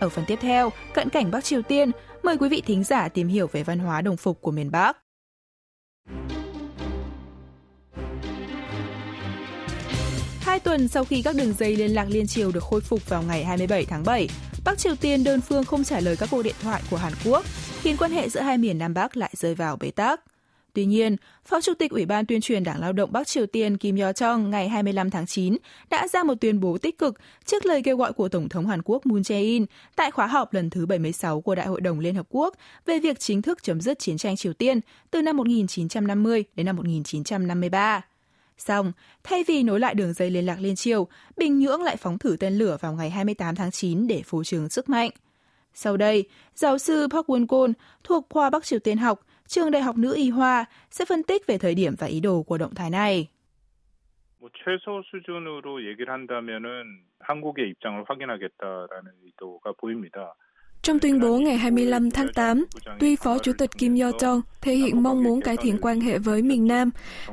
Ở phần tiếp theo, cận cảnh Bắc Triều Tiên, mời quý vị thính giả tìm hiểu về văn hóa đồng phục của miền Bắc. Hai tuần sau khi các đường dây liên lạc liên triều được khôi phục vào ngày 27 tháng 7, Bắc Triều Tiên đơn phương không trả lời các cuộc điện thoại của Hàn Quốc, khiến quan hệ giữa hai miền Nam Bắc lại rơi vào bế tắc. Tuy nhiên, Phó Chủ tịch Ủy ban tuyên truyền Đảng Lao động Bắc Triều Tiên Kim Yo Jong ngày 25 tháng 9 đã ra một tuyên bố tích cực trước lời kêu gọi của Tổng thống Hàn Quốc Moon Jae-in tại khóa họp lần thứ 76 của Đại hội đồng Liên Hợp Quốc về việc chính thức chấm dứt chiến tranh Triều Tiên từ năm 1950 đến năm 1953. Xong, thay vì nối lại đường dây liên lạc liên triều, Bình Nhưỡng lại phóng thử tên lửa vào ngày 28 tháng 9 để phô trương sức mạnh. Sau đây, giáo sư Park Won-kon thuộc khoa Bắc Triều Tiên học, trường Đại học Nữ Y Hoa sẽ phân tích về thời điểm và ý đồ của động thái này. 뭐 최소 수준으로 얘기를 한다면은 한국의 입장을 확인하겠다라는 의도가 보입니다. Trong tuyên bố ngày 25 tháng 8, tuy Phó Chủ tịch Kim Yo Jong thể hiện mong muốn cải thiện quan hệ với miền Nam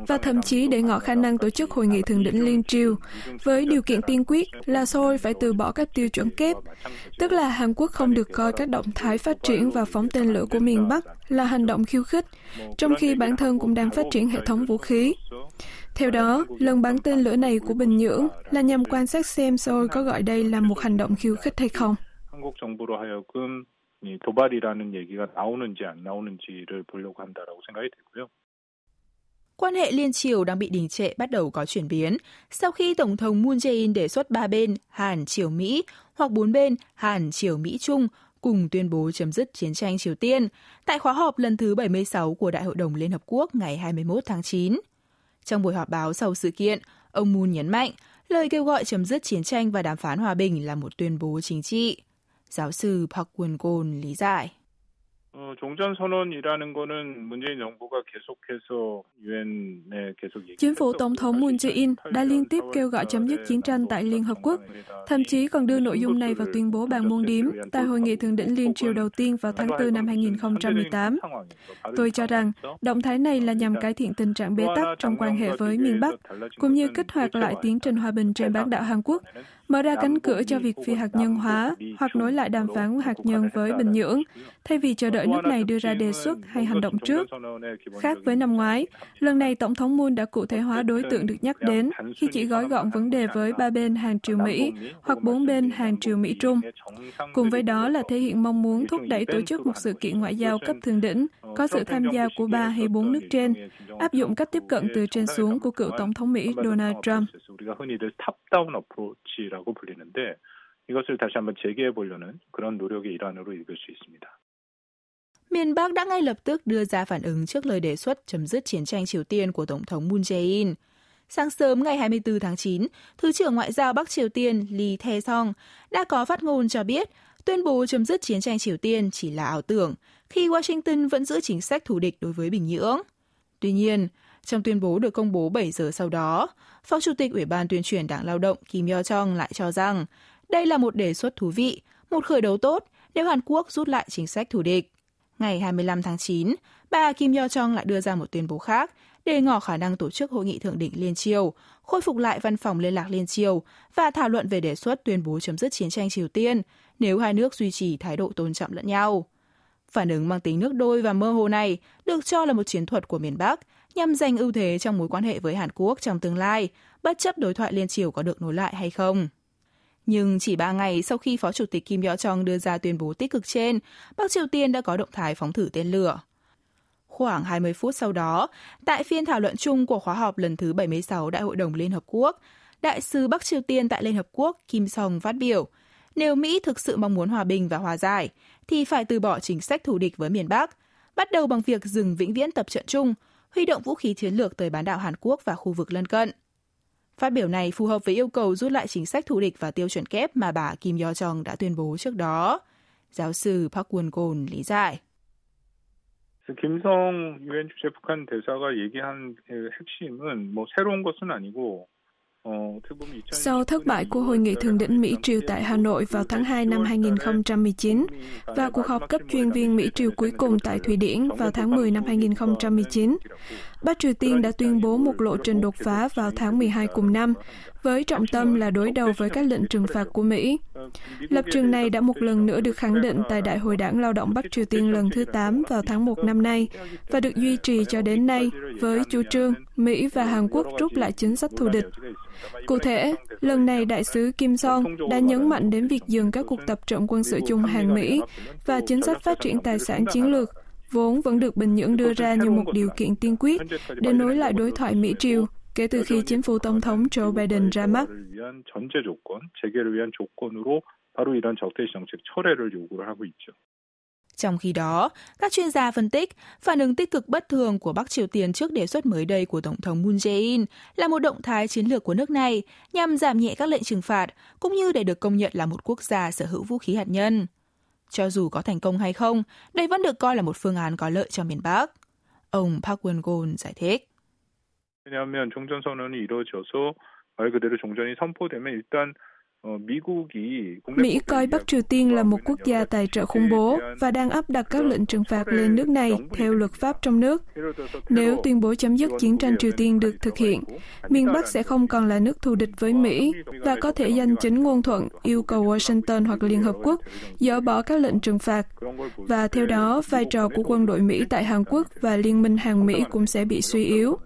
và thậm chí để ngỏ khả năng tổ chức hội nghị thượng đỉnh liên triều, với điều kiện tiên quyết là Seoul phải từ bỏ các tiêu chuẩn kép, tức là Hàn Quốc không được coi các động thái phát triển và phóng tên lửa của miền Bắc là hành động khiêu khích, trong khi bản thân cũng đang phát triển hệ thống vũ khí. Theo đó, lần bắn tên lửa này của Bình Nhưỡng là nhằm quan sát xem Seoul có gọi đây là một hành động khiêu khích hay không. 한국 정부로 하여금 이 도발이라는 얘기가 나오는지 안 나오는지를 보려고 한다라고 생각이 되고요. Quan hệ liên triều đang bị đình trệ bắt đầu có chuyển biến sau khi Tổng thống Moon Jae-in đề xuất ba bên Hàn Triều Mỹ hoặc bốn bên Hàn Triều Mỹ Trung cùng tuyên bố chấm dứt chiến tranh Triều Tiên tại khóa họp lần thứ 76 của Đại hội đồng Liên Hợp Quốc ngày 21 tháng 9. Trong buổi họp báo sau sự kiện, ông Moon nhấn mạnh lời kêu gọi chấm dứt chiến tranh và đàm phán hòa bình là một tuyên bố chính trị. Giáo sư Park Won-gon lý giải. 어, 종전 선언이라는 거는 문재인 정부가 계속해서 유엔에 계속 Chính phủ Tổng thống Moon Jae-in đã liên tiếp kêu gọi chấm dứt chiến tranh tại Liên Hợp Quốc, thậm chí còn đưa nội dung này vào tuyên bố bàn môn điếm tại hội nghị thượng đỉnh liên triều đầu tiên vào tháng 4 năm 2018. Tôi cho rằng động thái này là nhằm cải thiện tình trạng bế tắc trong quan hệ với miền Bắc, cũng như kích hoạt lại tiến trình hòa bình trên bán đảo Hàn Quốc, mở ra cánh cửa cho việc phi hạt nhân hóa hoặc nối lại đàm phán hạt nhân với Bình Nhưỡng, thay vì chờ đợi nước này đưa ra đề xuất hay hành động trước. Khác với năm ngoái, lần này Tổng thống Moon đã cụ thể hóa đối tượng được nhắc đến khi chỉ gói gọn vấn đề với ba bên Hàn Triều Mỹ hoặc bốn bên Hàn Triều Mỹ Trung. Cùng với đó là thể hiện mong muốn thúc đẩy tổ chức một sự kiện ngoại giao cấp thượng đỉnh có sự tham gia của ba hay bốn nước trên, áp dụng cách tiếp cận từ trên xuống của cựu Tổng thống Mỹ Donald Trump. 라고 불리는데 이것을 다시 한번 재개해 보려는 그런 노력의 일환으로 읽을 수 있습니다. Miền Bắc đã ngay lập tức đưa ra phản ứng trước lời đề xuất chấm dứt chiến tranh Triều Tiên của Tổng thống Moon Jae-in. Sáng sớm ngày 24 tháng 9, Thứ trưởng Ngoại giao Bắc Triều Tiên Lee Tae-song đã có phát ngôn cho biết tuyên bố chấm dứt chiến tranh Triều Tiên chỉ là ảo tưởng khi Washington vẫn giữ chính sách thù địch đối với Bình Nhưỡng. Tuy nhiên, trong tuyên bố được công bố 7 giờ sau đó, Phó Chủ tịch Ủy ban tuyên truyền Đảng Lao động Kim Yo-chong lại cho rằng đây là một đề xuất thú vị, một khởi đầu tốt nếu Hàn Quốc rút lại chính sách thù địch. Ngày 25 tháng 9, bà Kim Yo Jong lại đưa ra một tuyên bố khác để ngỏ khả năng tổ chức hội nghị thượng đỉnh liên triều, khôi phục lại văn phòng liên lạc liên triều và thảo luận về đề xuất tuyên bố chấm dứt chiến tranh Triều Tiên nếu hai nước duy trì thái độ tôn trọng lẫn nhau. Phản ứng mang tính nước đôi và mơ hồ này được cho là một chiến thuật của miền Bắc nhằm giành ưu thế trong mối quan hệ với Hàn Quốc trong tương lai, bất chấp đối thoại liên triều có được nối lại hay không. Nhưng chỉ 3 ngày sau khi Phó Chủ tịch Kim Yo Jong đưa ra tuyên bố tích cực trên, Bắc Triều Tiên đã có động thái phóng thử tên lửa. Khoảng 20 phút sau đó, tại phiên thảo luận chung của khóa họp lần thứ 76 Đại hội đồng Liên Hợp Quốc, Đại sứ Bắc Triều Tiên tại Liên Hợp Quốc Kim Song phát biểu, nếu Mỹ thực sự mong muốn hòa bình và hòa giải, thì phải từ bỏ chính sách thù địch với miền Bắc, bắt đầu bằng việc dừng vĩnh viễn tập trận chung, huy động vũ khí chiến lược tới bán đảo Hàn Quốc và khu vực lân cận. Phát biểu này phù hợp với yêu cầu rút lại chính sách thù địch và tiêu chuẩn kép mà bà Kim Yo Jong đã tuyên bố trước đó. Giáo sư Park Won-gon lý giải. 김성 유엔 주재 북한 대사가 얘기한 핵심은 뭐 새로운 것은 아니고 sau thất bại của Hội nghị Thượng đỉnh Mỹ-Triều tại Hà Nội vào tháng 2 năm 2019 và cuộc họp cấp chuyên viên Mỹ-Triều cuối cùng tại Thụy Điển vào tháng 10 năm 2019, Bắc Triều Tiên đã tuyên bố một lộ trình đột phá vào tháng 12 cùng năm, với trọng tâm là đối đầu với các lệnh trừng phạt của Mỹ. Lập trường này đã một lần nữa được khẳng định tại Đại hội đảng lao động Bắc Triều Tiên lần thứ 8 vào tháng 1 năm nay và được duy trì cho đến nay với chủ trương Mỹ và Hàn Quốc rút lại chính sách thù địch. Cụ thể, lần này đại sứ Kim Song đã nhấn mạnh đến việc dừng các cuộc tập trận quân sự chung hàng Mỹ và chính sách phát triển tài sản chiến lược vốn vẫn được Bình Nhưỡng đưa ra như một điều kiện tiên quyết để nối lại đối thoại Mỹ-Triều kể từ khi chính phủ Tổng thống Joe Biden ra mắt. Trong khi đó, các chuyên gia phân tích, phản ứng tích cực bất thường của Bắc Triều Tiên trước đề xuất mới đây của Tổng thống Moon Jae-in là một động thái chiến lược của nước này nhằm giảm nhẹ các lệnh trừng phạt, cũng như để được công nhận là một quốc gia sở hữu vũ khí hạt nhân. Cho dù có thành công hay không, đây vẫn được coi là một phương án có lợi cho miền Bắc. Ông Park Won-gon giải thích. 왜냐하면 종전선언이 이루어져서 말 그대로 종전이 선포되면 일단 Mỹ coi Bắc Triều Tiên là một quốc gia tài trợ khủng bố và đang áp đặt các lệnh trừng phạt lên nước này theo luật pháp trong nước. Nếu tuyên bố chấm dứt chiến tranh Triều Tiên được thực hiện, miền Bắc sẽ không còn là nước thù địch với Mỹ và có thể danh chính ngôn thuận yêu cầu Washington hoặc Liên Hợp Quốc dỡ bỏ các lệnh trừng phạt. Và theo đó, vai trò của quân đội Mỹ tại Hàn Quốc và Liên minh Hàn Mỹ cũng sẽ bị suy yếu.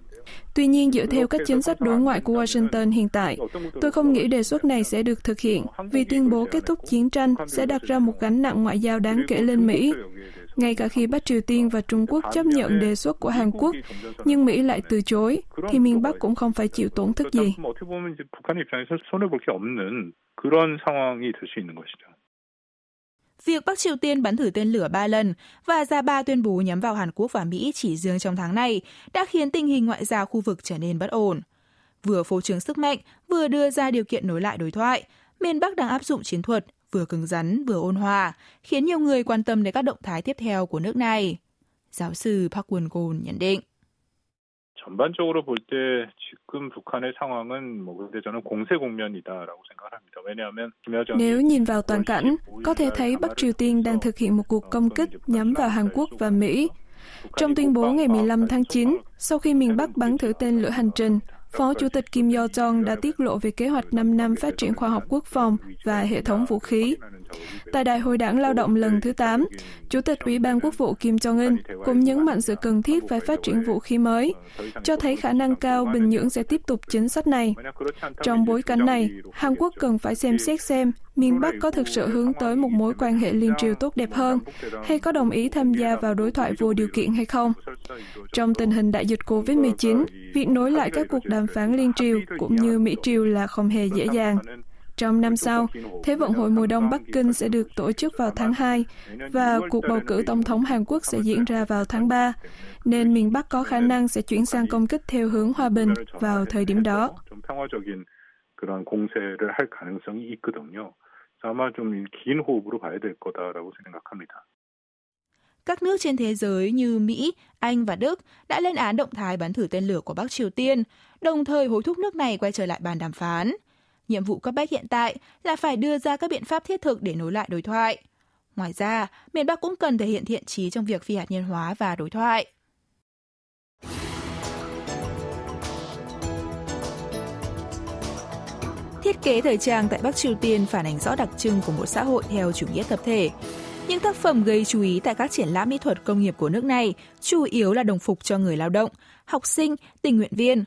Tuy nhiên, dựa theo các chính sách đối ngoại của Washington hiện tại, tôi không nghĩ đề xuất này sẽ được thực hiện vì tuyên bố kết thúc chiến tranh sẽ đặt ra một gánh nặng ngoại giao đáng kể lên Mỹ. Ngay cả khi Bắc Triều Tiên và Trung Quốc chấp nhận đề xuất của Hàn Quốc, nhưng Mỹ lại từ chối, thì miền Bắc cũng không phải chịu tổn thất gì. 그런 상황이 될 수 있는 것이죠. Việc Bắc Triều Tiên bắn thử tên lửa ba lần và ra ba tuyên bố nhắm vào Hàn Quốc và Mỹ chỉ riêng trong tháng này đã khiến tình hình ngoại giao khu vực trở nên bất ổn. Vừa phô trương sức mạnh, vừa đưa ra điều kiện nối lại đối thoại, miền Bắc đang áp dụng chiến thuật, vừa cứng rắn vừa ôn hòa, khiến nhiều người quan tâm đến các động thái tiếp theo của nước này. Giáo sư Park Won-gon nhận định. 전반적으로 볼 때 지금 북한의 상황은 뭐 근데 저는 공세 국면이다라고 생각을 합니다. 왜냐하면 김여정 Nếu nhìn vào toàn cảnh, có thể thấy Bắc Triều Tiên đang thực hiện một cuộc công kích nhắm vào Hàn Quốc và Mỹ. Trong tuyên bố ngày 15 tháng 9, sau khi miền Bắc bắn thử tên lửa hành trình, Phó Chủ tịch Kim Yo-jong đã tiết lộ về kế hoạch 5 năm phát triển khoa học quốc phòng và hệ thống vũ khí. Tại Đại hội đảng lao động lần thứ 8, Chủ tịch Ủy ban Quốc vụ Kim Jong-un cũng nhấn mạnh sự cần thiết phải phát triển vũ khí mới, cho thấy khả năng cao Bình Nhưỡng sẽ tiếp tục chính sách này. Trong bối cảnh này, Hàn Quốc cần phải xem xét xem miền Bắc có thực sự hướng tới một mối quan hệ liên triều tốt đẹp hơn, hay có đồng ý tham gia vào đối thoại vô điều kiện hay không. Trong tình hình đại dịch COVID-19, việc nối lại các cuộc đàm phán liên triều cũng như Mỹ triều là không hề dễ dàng. Trong năm sau, Thế vận hội mùa đông Bắc Kinh sẽ được tổ chức vào tháng 2 và cuộc bầu cử tổng thống Hàn Quốc sẽ diễn ra vào tháng 3, nên miền Bắc có khả năng sẽ chuyển sang công kích theo hướng hòa bình vào thời điểm đó. 그런 공세를 할 가능성이 있거든요. 아마 좀긴 호흡으로 봐야 될 거다라고 생각합니다. Các nước trên thế giới như Mỹ, Anh và Đức đã lên án động thái bắn thử tên lửa của Bắc Triều Tiên, đồng thời hối thúc nước này quay trở lại bàn đàm phán. Nhiệm vụ cấp bách hiện tại là phải đưa ra các biện pháp thiết thực để nối lại đối thoại. Ngoài ra, miền Bắc cũng cần thể hiện thiện trí trong việc phi hạt nhân hóa và đối thoại. Thiết kế thời trang tại Bắc Triều Tiên phản ánh rõ đặc trưng của một xã hội theo chủ nghĩa tập thể. Những tác phẩm gây chú ý tại các triển lãm mỹ thuật công nghiệp của nước này chủ yếu là đồng phục cho người lao động, học sinh, tình nguyện viên,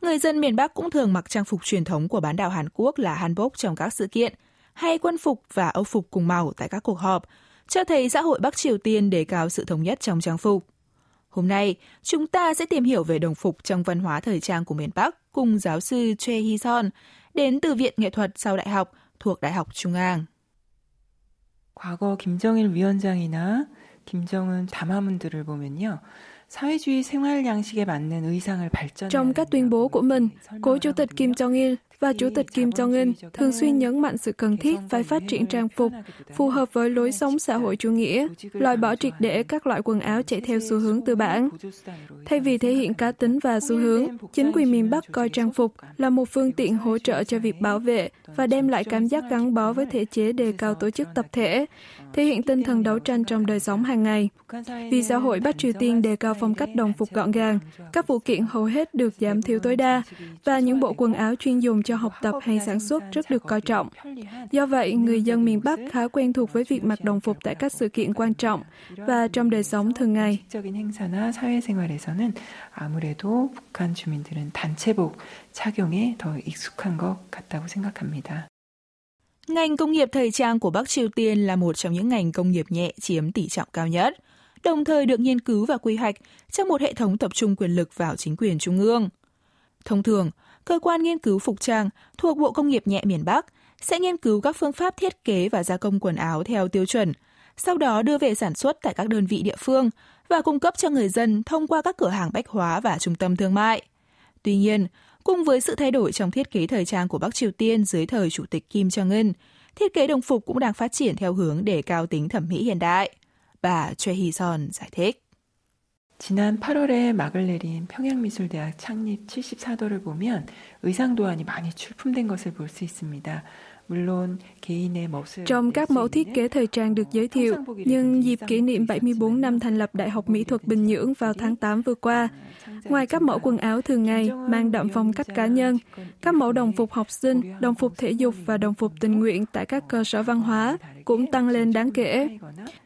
Người dân miền Bắc cũng thường mặc trang phục truyền thống của bán đảo Hàn Quốc là hanbok trong các sự kiện, hay quân phục và âu phục cùng màu tại các cuộc họp, cho thấy xã hội Bắc Triều Tiên đề cao sự thống nhất trong trang phục. Hôm nay, chúng ta sẽ tìm hiểu về đồng phục trong văn hóa thời trang của miền Bắc cùng giáo sư Choi Hee-son, đến từ Viện Nghệ thuật sau đại học thuộc Đại học Trung An. 과거 김정일 위원장이나 김정은 담화문들을 보면요. Trong các tuyên bố của mình, cố Chủ tịch Kim Jong-il và Chủ tịch Kim Jong-un thường xuyên nhấn mạnh sự cần thiết phải phát triển trang phục phù hợp với lối sống xã hội chủ nghĩa, loại bỏ triệt để các loại quần áo chạy theo xu hướng tư bản. Thay vì thể hiện cá tính và xu hướng, chính quyền miền Bắc coi trang phục là một phương tiện hỗ trợ cho việc bảo vệ và đem lại cảm giác gắn bó với thể chế đề cao tổ chức tập thể, thể hiện tinh thần đấu tranh trong đời sống hàng ngày. Vì xã hội Bắc Triều Tiên đề cao phong cách đồng phục gọn gàng, các phụ kiện hầu hết được giảm thiểu tối đa và những bộ quần áo chuyên dùng cho học tập hay sản xuất rất được coi trọng. Do vậy, người dân miền Bắc khá quen thuộc với việc mặc đồng phục tại các sự kiện quan trọng và trong đời sống thường ngày. Ngành công nghiệp thời trang của Bắc Triều Tiên là một trong những ngành công nghiệp nhẹ chiếm tỷ trọng cao nhất, đồng thời được nghiên cứu và quy hoạch trong một hệ thống tập trung quyền lực vào chính quyền trung ương. Thông thường, cơ quan nghiên cứu phục trang thuộc Bộ Công nghiệp nhẹ miền Bắc sẽ nghiên cứu các phương pháp thiết kế và gia công quần áo theo tiêu chuẩn, sau đó đưa về sản xuất tại các đơn vị địa phương và cung cấp cho người dân thông qua các cửa hàng bách hóa và trung tâm thương mại. Tuy nhiên, cùng với sự thay đổi trong thiết kế thời trang của Bắc Triều Tiên dưới thời Chủ tịch Kim Jong-un, thiết kế đồng phục cũng đang phát triển theo hướng để cao tính thẩm mỹ hiện đại. Bà Choi Hee-son giải thích. 지난 8월에 막을 내린 평양미술대학 창립 74도를 보면 의상 도안이 많이 출품된 것을 볼 수 있습니다. Trong các mẫu thiết kế thời trang được giới thiệu, nhưng dịp kỷ niệm 74 năm thành lập Đại học Mỹ thuật Bình Nhưỡng vào tháng 8 vừa qua, ngoài các mẫu quần áo thường ngày mang đậm phong cách cá nhân, các mẫu đồng phục học sinh, đồng phục thể dục và đồng phục tình nguyện tại các cơ sở văn hóa cũng tăng lên đáng kể.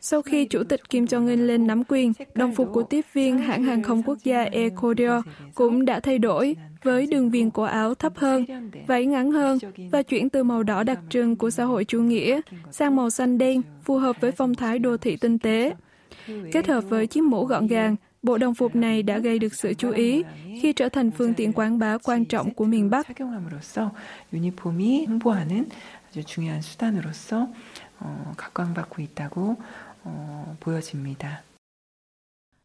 Sau khi Chủ tịch Kim Jong-un lên nắm quyền, đồng phục của tiếp viên hãng hàng không quốc gia Air Korea cũng đã thay đổi với đường viền cổ áo thấp hơn, váy ngắn hơn và chuyển từ màu đỏ đặc trưng của xã hội chủ nghĩa sang màu xanh đen phù hợp với phong thái đô thị tinh tế. Kết hợp với chiếc mũ gọn gàng, bộ đồng phục này đã gây được sự chú ý khi trở thành phương tiện quảng bá quan trọng của miền Bắc. 유니폼이 홍보하는 아주 중요한 수단으로서 각광받고 있다고 보여집니다.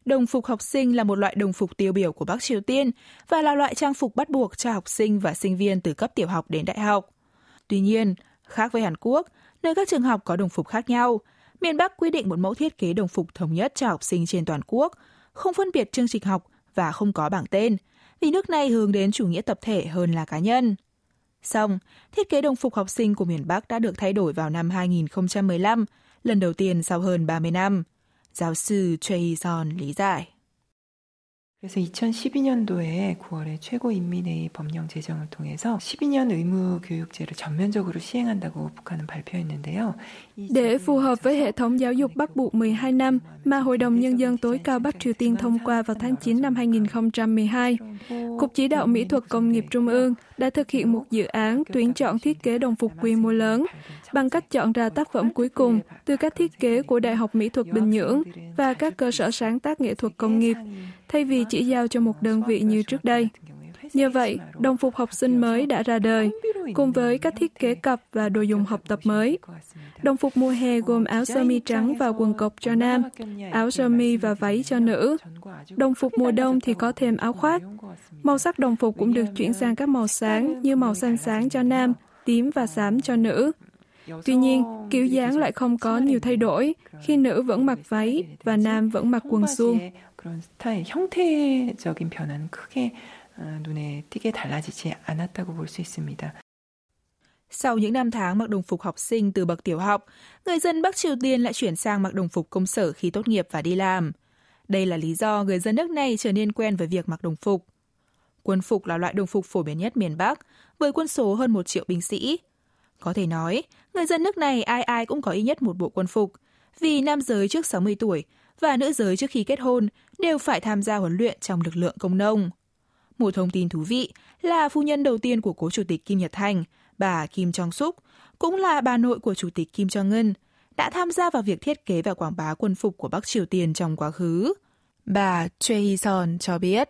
Đồng phục học sinh là một loại đồng phục tiêu biểu của Bắc Triều Tiên và là loại trang phục bắt buộc cho học sinh và sinh viên từ cấp tiểu học đến đại học. Tuy nhiên, khác với Hàn Quốc, nơi các trường học có đồng phục khác nhau, miền Bắc quy định một mẫu thiết kế đồng phục thống nhất cho học sinh trên toàn quốc, không phân biệt chương trình học và không có bảng tên, vì nước này hướng đến chủ nghĩa tập thể hơn là cá nhân. Xong, thiết kế đồng phục học sinh của miền Bắc đã được thay đổi vào năm 2015, lần đầu tiên sau hơn 30 năm. giáo sư 최희선 lý giải. 그래서 2012년도에 9월에 최고인민회의 법령 제정을 통해서 12년 의무 교육제를 전면적으로 시행한다고 북한은 발표했는데요. Để phù hợp với hệ thống giáo dục bắt buộc 12 năm mà Hội đồng Nhân dân tối cao Bắc Triều Tiên thông qua vào tháng 9 năm 2012, Cục Chỉ đạo Mỹ thuật Công nghiệp Trung ương đã thực hiện một dự án tuyển chọn thiết kế đồng phục quy mô lớn bằng cách chọn ra tác phẩm cuối cùng từ các thiết kế của Đại học Mỹ thuật Bình Nhưỡng và các cơ sở sáng tác nghệ thuật công nghiệp, thay vì chỉ giao cho một đơn vị như trước đây. Như vậy, đồng phục học sinh mới đã ra đời, cùng với các thiết kế cặp và đồ dùng học tập mới. Đồng phục mùa hè gồm áo sơ mi trắng và quần cộc cho nam, áo sơ mi và váy cho nữ. Đồng phục mùa đông thì có thêm áo khoác. Màu sắc đồng phục cũng được chuyển sang các màu sáng như màu xanh sáng cho nam, tím và xám cho nữ. Tuy nhiên, kiểu dáng lại không có nhiều thay đổi khi nữ vẫn mặc váy và nam vẫn mặc quần suông. 그런 스타일 형태적인 변화는 크게 눈에 띄게 달라지지 않았다고 볼 수 있습니다. Sau những năm tháng mặc đồng phục học sinh từ bậc tiểu học, người dân Bắc Triều Tiên lại chuyển sang mặc đồng phục công sở khi tốt nghiệp và đi làm. Đây là lý do người dân nước này trở nên quen với việc mặc đồng phục. Quân phục là loại đồng phục phổ biến nhất miền Bắc, với quân số hơn một triệu binh sĩ. Có thể nói, người dân nước này ai ai cũng có ít nhất một bộ quân phục, vì nam giới trước 60 tuổi và nữ giới trước khi kết hôn đều phải tham gia huấn luyện trong lực lượng công nông. Một thông tin thú vị là phu nhân đầu tiên của cố chủ tịch Kim Nhật Thành, bà Kim Jong-suk, cũng là bà nội của chủ tịch Kim Jong-un, đã tham gia vào việc thiết kế và quảng bá quân phục của Bắc Triều Tiên trong quá khứ. Bà Choi Hee-son cho biết.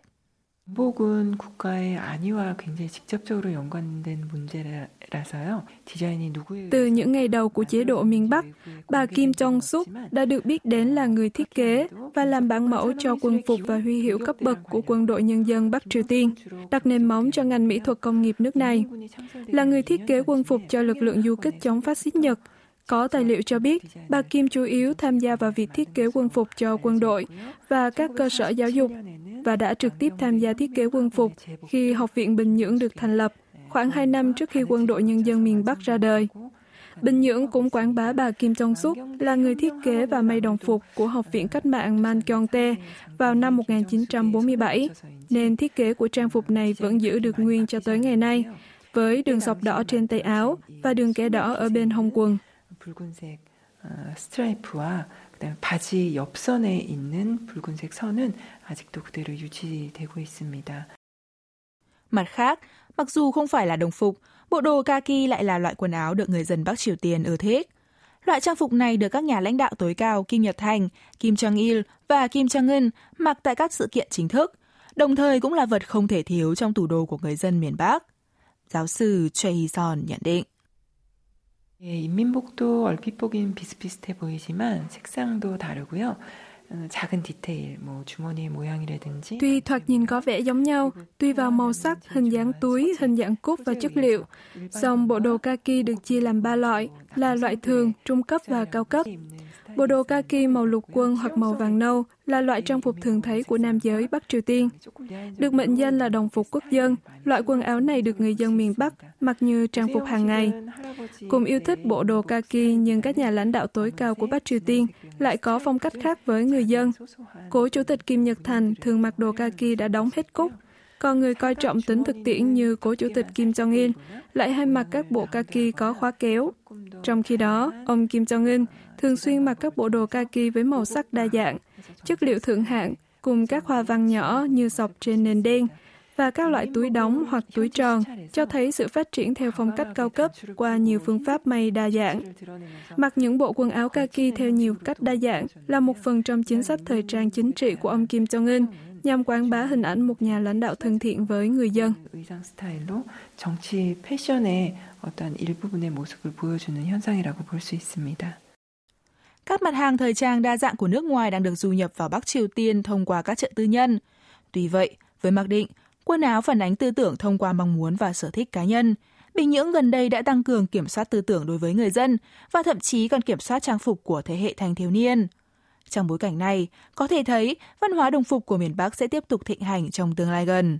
군복은 국가의 안위와 굉장히 직접적으로 연관된 문제라서요. 디자인이 누구의 Từ những ngày đầu của chế độ miền Bắc, bà Kim Jong Suk đã được biết đến là người thiết kế và làm bản mẫu cho quân phục và huy hiệu cấp bậc của quân đội nhân dân Bắc Triều Tiên, đặt nền móng cho ngành mỹ thuật công nghiệp nước này. Là người thiết kế quân phục cho lực lượng du kích chống phát xít Nhật, có tài liệu cho biết, bà Kim chủ yếu tham gia vào việc thiết kế quân phục cho quân đội và các cơ sở giáo dục và đã trực tiếp tham gia thiết kế quân phục khi Học viện Bình Nhưỡng được thành lập, khoảng 2 năm trước khi quân đội nhân dân miền Bắc ra đời. Bình Nhưỡng cũng quảng bá bà Kim Jong Suk là người thiết kế và may đồng phục của Học viện Cách mạng Man Kyong-tae vào năm 1947, nên thiết kế của trang phục này vẫn giữ được nguyên cho tới ngày nay, với đường sọc đỏ trên tay áo và đường kẻ đỏ ở bên hông quần. 붉은색 스트라이프와 그다음에 바지 옆선에 있는 붉은색 선은 아직도 그대로 유지되고 있습니다. Mặt khác, mặc dù không phải là đồng phục, bộ đồ kaki lại là loại quần áo được người dân Bắc Triều Tiên ưa thích. Loại trang phục này được các nhà lãnh đạo tối cao Kim Nhật Thành, Kim Jong-il và Kim Jong-un mặc tại các sự kiện chính thức, đồng thời cũng là vật không thể thiếu trong tủ đồ của người dân miền Bắc. Giáo sư Choi Hee-son nhận định. 예, 인민복도 얼핏 보긴 비슷비슷해 보이지만 색상도 다르고요. 작은 디테일, 뭐 주머니의 모양이라든지. Tuy thoạt nhìn có vẻ giống nhau, tùy vào màu sắc, hình dáng túi, hình dạng cúc và chất liệu. Song bộ đồ kaki được chia làm ba loại, là loại thường, trung cấp và cao cấp. Bộ đồ kaki màu lục quân hoặc màu vàng nâu là loại trang phục thường thấy của nam giới Bắc Triều Tiên. Được mệnh danh là đồng phục quốc dân, loại quần áo này được người dân miền Bắc mặc như trang phục hàng ngày. Cùng yêu thích bộ đồ kaki nhưng các nhà lãnh đạo tối cao của Bắc Triều Tiên lại có phong cách khác với người dân. Cố Chủ tịch Kim Nhật Thành thường mặc đồ kaki đã đóng hết cúc, còn người coi trọng tính thực tiễn như cố chủ tịch Kim Jong-un lại hay mặc các bộ kaki có khóa kéo. Trong khi đó, ông Kim Jong-un thường xuyên mặc các bộ đồ kaki với màu sắc đa dạng, chất liệu thượng hạng cùng các hoa văn nhỏ như sọc trên nền đen và các loại túi đóng hoặc túi tròn cho thấy sự phát triển theo phong cách cao cấp qua nhiều phương pháp may đa dạng. Mặc những bộ quần áo kaki theo nhiều cách đa dạng là một phần trong chính sách thời trang chính trị của ông Kim Jong-un nhằm quảng bá hình ảnh một nhà lãnh đạo thân thiện với người dân. 의상 스타일로 정치 패션의 어떤 일부분의 모습을 보여주는 현상이라고 볼 수 있습니다. các mặt hàng thời trang đa dạng của nước ngoài đang được du nhập vào Bắc Triều Tiên thông qua các chợ tư nhân. Tuy vậy, với mặc định, quần áo phản ánh tư tưởng thông qua mong muốn và sở thích cá nhân, Bình Nhưỡng gần đây đã tăng cường kiểm soát tư tưởng đối với người dân và thậm chí còn kiểm soát trang phục của thế hệ thanh thiếu niên. Trong bối cảnh này, có thể thấy văn hóa đồng phục của miền Bắc sẽ tiếp tục thịnh hành trong tương lai gần.